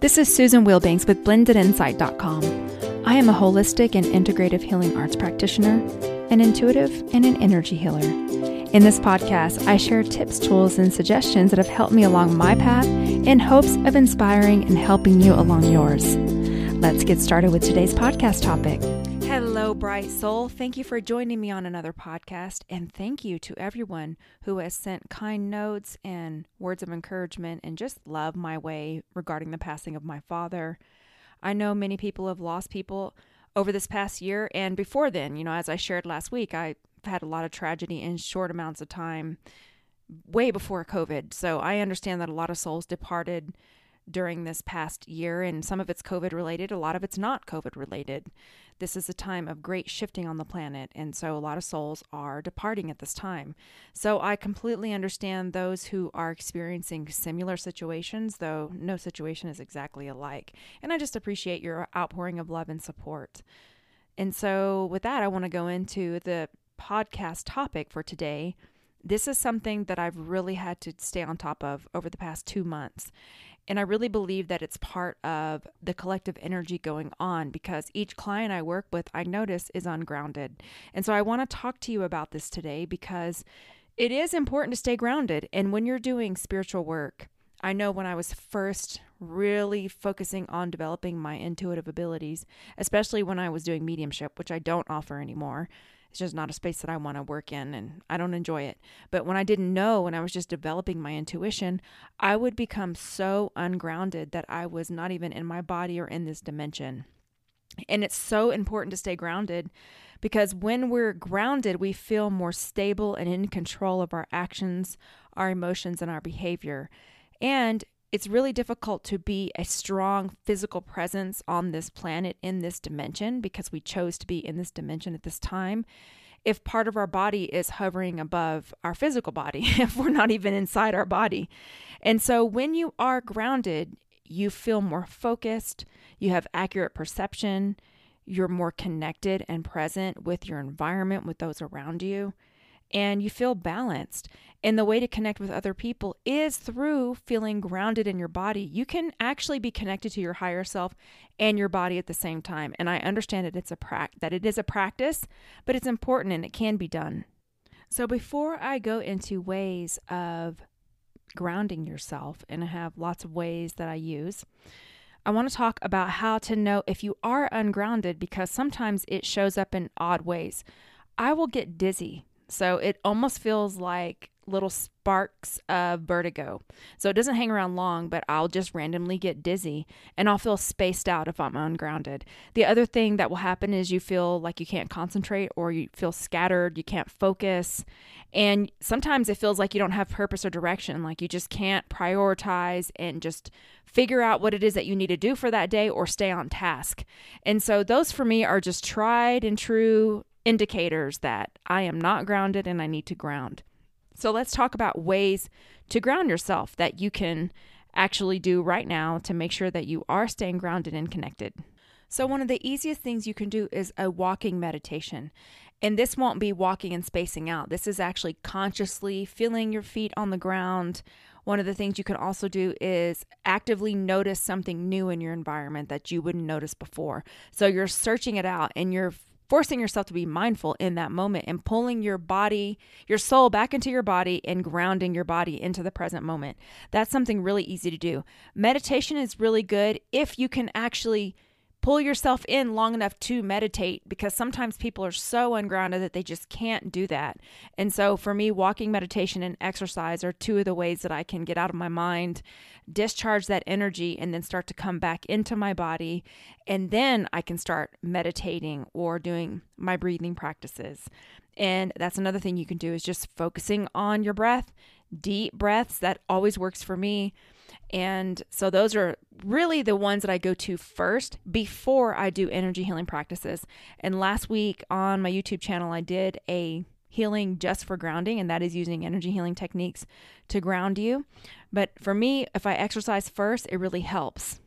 This is Susan Wilbanks with blendedinsight.com. I am a holistic and integrative healing arts practitioner, an intuitive, and an energy healer. In this podcast, I share tips, tools, and suggestions that have helped me along my path in hopes of inspiring and helping you along yours. Let's get started with today's podcast topic. Bright soul. Thank you for joining me on another podcast. And thank you to everyone who has sent kind notes and words of encouragement and just love my way regarding the passing of my father. I know many people have lost people over this past year. And before then, you know, as I shared last week, I've had a lot of tragedy in short amounts of time, way before COVID. So I understand that a lot of souls departed during this past year, and some of it's COVID related, a lot of it's not COVID related. This is a time of great shifting on the planet, and so a lot of souls are departing at this time. So I completely understand those who are experiencing similar situations, though no situation is exactly alike. And I just appreciate your outpouring of love and support. And so, with that, I want to go into the podcast topic for today. This is something that I've really had to stay on top of over the past two months. And I really believe that it's part of the collective energy going on because each client I work with, I notice, is ungrounded. And so I want to talk to you about this today because it is important to stay grounded. And when you're doing spiritual work, I know when I was first really focusing on developing my intuitive abilities, especially when I was doing mediumship, which I don't offer anymore, it's just not a space that I want to work in and I don't enjoy it. But when I didn't know, when I was just developing my intuition, I would become so ungrounded that I was not even in my body or in this dimension. And it's so important to stay grounded because when we're grounded, we feel more stable and in control of our actions, our emotions, and our behavior. And it's really difficult to be a strong physical presence on this planet in this dimension because we chose to be in this dimension at this time. If part of our body is hovering above our physical body, if we're not even inside our body. And so when you are grounded, you feel more focused, you have accurate perception, you're more connected and present with your environment, with those around you and you feel balanced. And the way to connect with other people is through feeling grounded in your body. You can actually be connected to your higher self and your body at the same time. And I understand that it's a pra- that it is a practice, but it's important and it can be done. So before I go into ways of grounding yourself, and I have lots of ways that I use, I want to talk about how to know if you are ungrounded because sometimes it shows up in odd ways. I will get dizzy so it almost feels like little sparks of vertigo. So it doesn't hang around long, but I'll just randomly get dizzy and I'll feel spaced out if I'm ungrounded. The other thing that will happen is you feel like you can't concentrate or you feel scattered, you can't focus. And sometimes it feels like you don't have purpose or direction, like you just can't prioritize and just figure out what it is that you need to do for that day or stay on task. And so those for me are just tried and true indicators that I am not grounded and I need to ground. So let's talk about ways to ground yourself that you can actually do right now to make sure that you are staying grounded and connected. So, one of the easiest things you can do is a walking meditation. And this won't be walking and spacing out. This is actually consciously feeling your feet on the ground. One of the things you can also do is actively notice something new in your environment that you wouldn't notice before. So, you're searching it out and you're forcing yourself to be mindful in that moment and pulling your body, your soul back into your body and grounding your body into the present moment. That's something really easy to do. Meditation is really good if you can actually pull yourself in long enough to meditate because sometimes people are so ungrounded that they just can't do that. And so for me, walking meditation and exercise are two of the ways that I can get out of my mind, discharge that energy, and then start to come back into my body. And then I can start meditating or doing my breathing practices. And that's another thing you can do is just focusing on your breath, deep breaths. That always works for me. And so those are really the ones that I go to first before I do energy healing practices. And last week on my YouTube channel, I did a healing just for grounding, and that is using energy healing techniques to ground you. But for me, if I exercise first, it really helps.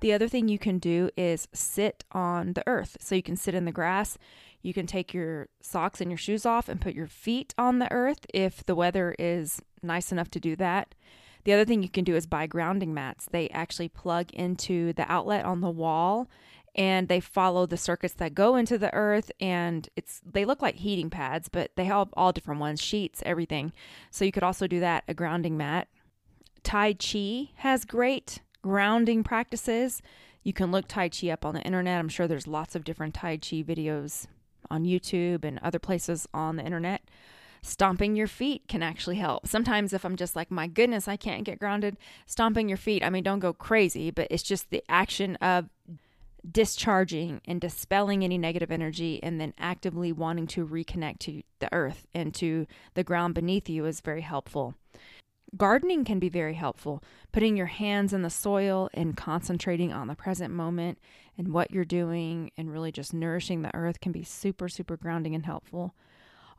The other thing you can do is sit on the earth. So you can sit in the grass. You can take your socks and your shoes off and put your feet on the earth if the weather is nice enough to do that. The other thing you can do is buy grounding mats. They actually plug into the outlet on the wall and they follow the circuits that go into the earth and it's they look like heating pads but they have all different ones sheets everything. So you could also do that a grounding mat. Tai chi has great grounding practices. You can look tai chi up on the internet. I'm sure there's lots of different tai chi videos on youtube and other places on the internet stomping your feet can actually help. Sometimes, if I'm just like, my goodness, I can't get grounded, stomping your feet, I mean, don't go crazy, but it's just the action of discharging and dispelling any negative energy and then actively wanting to reconnect to the earth and to the ground beneath you is very helpful. Gardening can be very helpful. Putting your hands in the soil and concentrating on the present moment and what you're doing and really just nourishing the earth can be super, super grounding and helpful.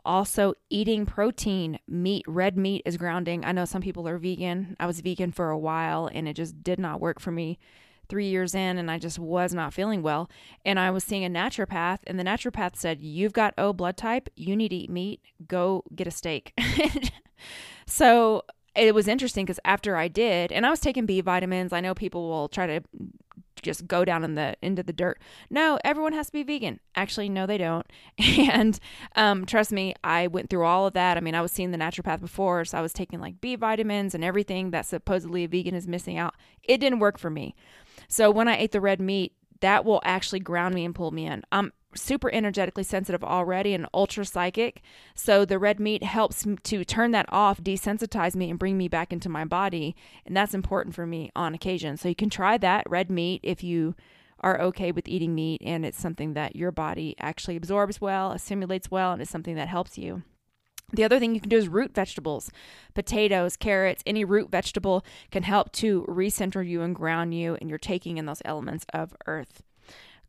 Also, eating protein, meat, red meat is grounding. I know some people are vegan. I was vegan for a while and it just did not work for me three years in and I just was not feeling well. And I was seeing a naturopath, and the naturopath said, You've got O blood type, you need to eat meat, go get a steak. so it was interesting because after I did, and I was taking B vitamins, I know people will try to just go down in the into the dirt. No, everyone has to be vegan. Actually, no, they don't. And um, trust me, I went through all of that. I mean, I was seeing the naturopath before, so I was taking like B vitamins and everything that supposedly a vegan is missing out. It didn't work for me. So when I ate the red meat, that will actually ground me and pull me in. I'm super energetically sensitive already and ultra psychic. So the red meat helps to turn that off, desensitize me, and bring me back into my body. And that's important for me on occasion. So you can try that red meat if you are okay with eating meat and it's something that your body actually absorbs well, assimilates well, and it's something that helps you. The other thing you can do is root vegetables. Potatoes, carrots, any root vegetable can help to recenter you and ground you, and you're taking in those elements of earth.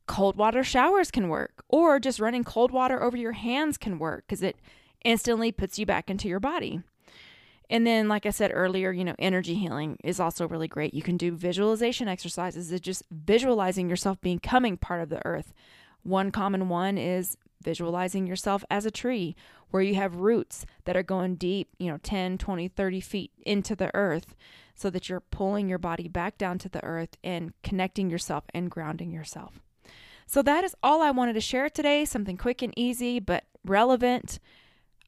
Cold water showers can work, or just running cold water over your hands can work because it instantly puts you back into your body. And then, like I said earlier, you know, energy healing is also really great. You can do visualization exercises, it's just visualizing yourself becoming part of the earth. One common one is visualizing yourself as a tree where you have roots that are going deep, you know, 10, 20, 30 feet into the earth so that you're pulling your body back down to the earth and connecting yourself and grounding yourself. So that is all I wanted to share today, something quick and easy but relevant.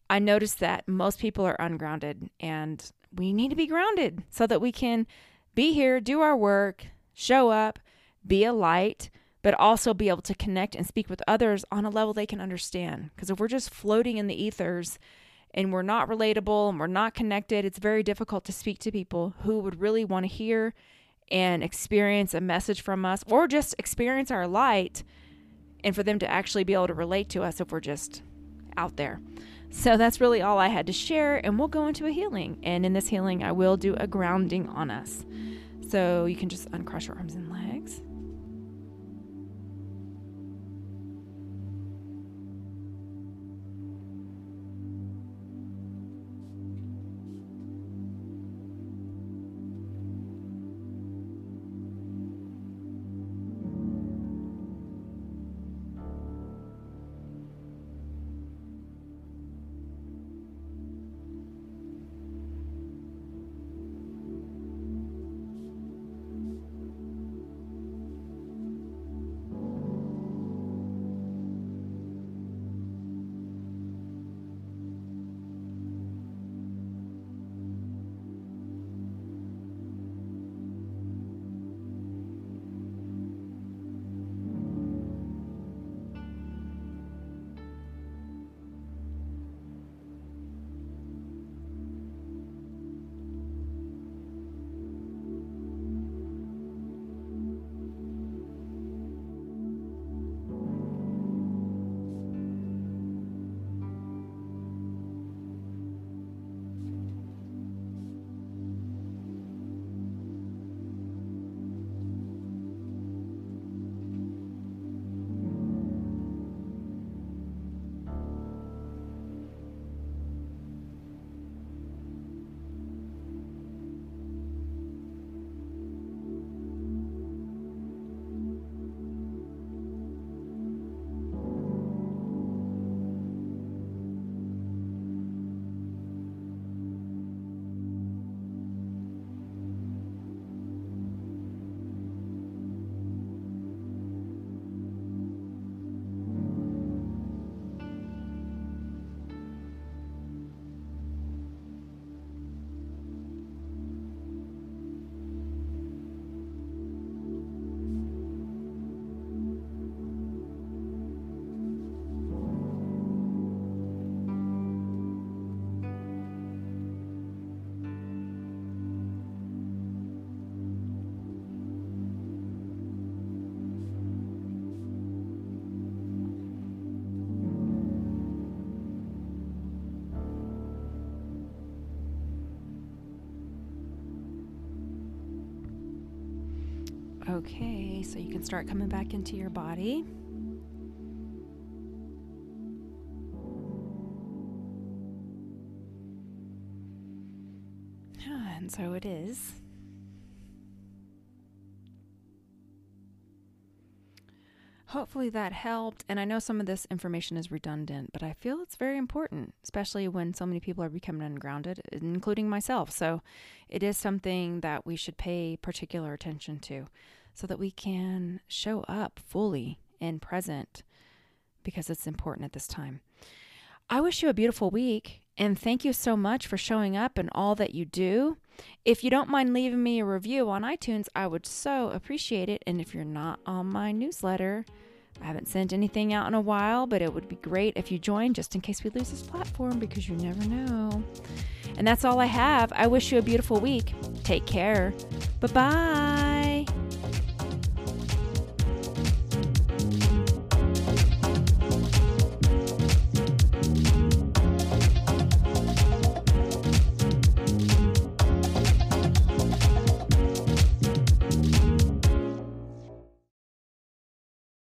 I noticed that most people are ungrounded and we need to be grounded so that we can be here, do our work, show up, be a light, but also be able to connect and speak with others on a level they can understand. Because if we're just floating in the ethers and we're not relatable and we're not connected, it's very difficult to speak to people who would really want to hear and experience a message from us or just experience our light and for them to actually be able to relate to us if we're just out there. So that's really all I had to share, and we'll go into a healing. And in this healing, I will do a grounding on us. So you can just uncross your arms and Okay, so you can start coming back into your body. Ah, and so it is. Hopefully that helped. And I know some of this information is redundant, but I feel it's very important, especially when so many people are becoming ungrounded, including myself. So it is something that we should pay particular attention to so that we can show up fully and present because it's important at this time. I wish you a beautiful week and thank you so much for showing up and all that you do. If you don't mind leaving me a review on iTunes, I would so appreciate it. And if you're not on my newsletter, I haven't sent anything out in a while, but it would be great if you join just in case we lose this platform because you never know. And that's all I have. I wish you a beautiful week. Take care. Bye bye.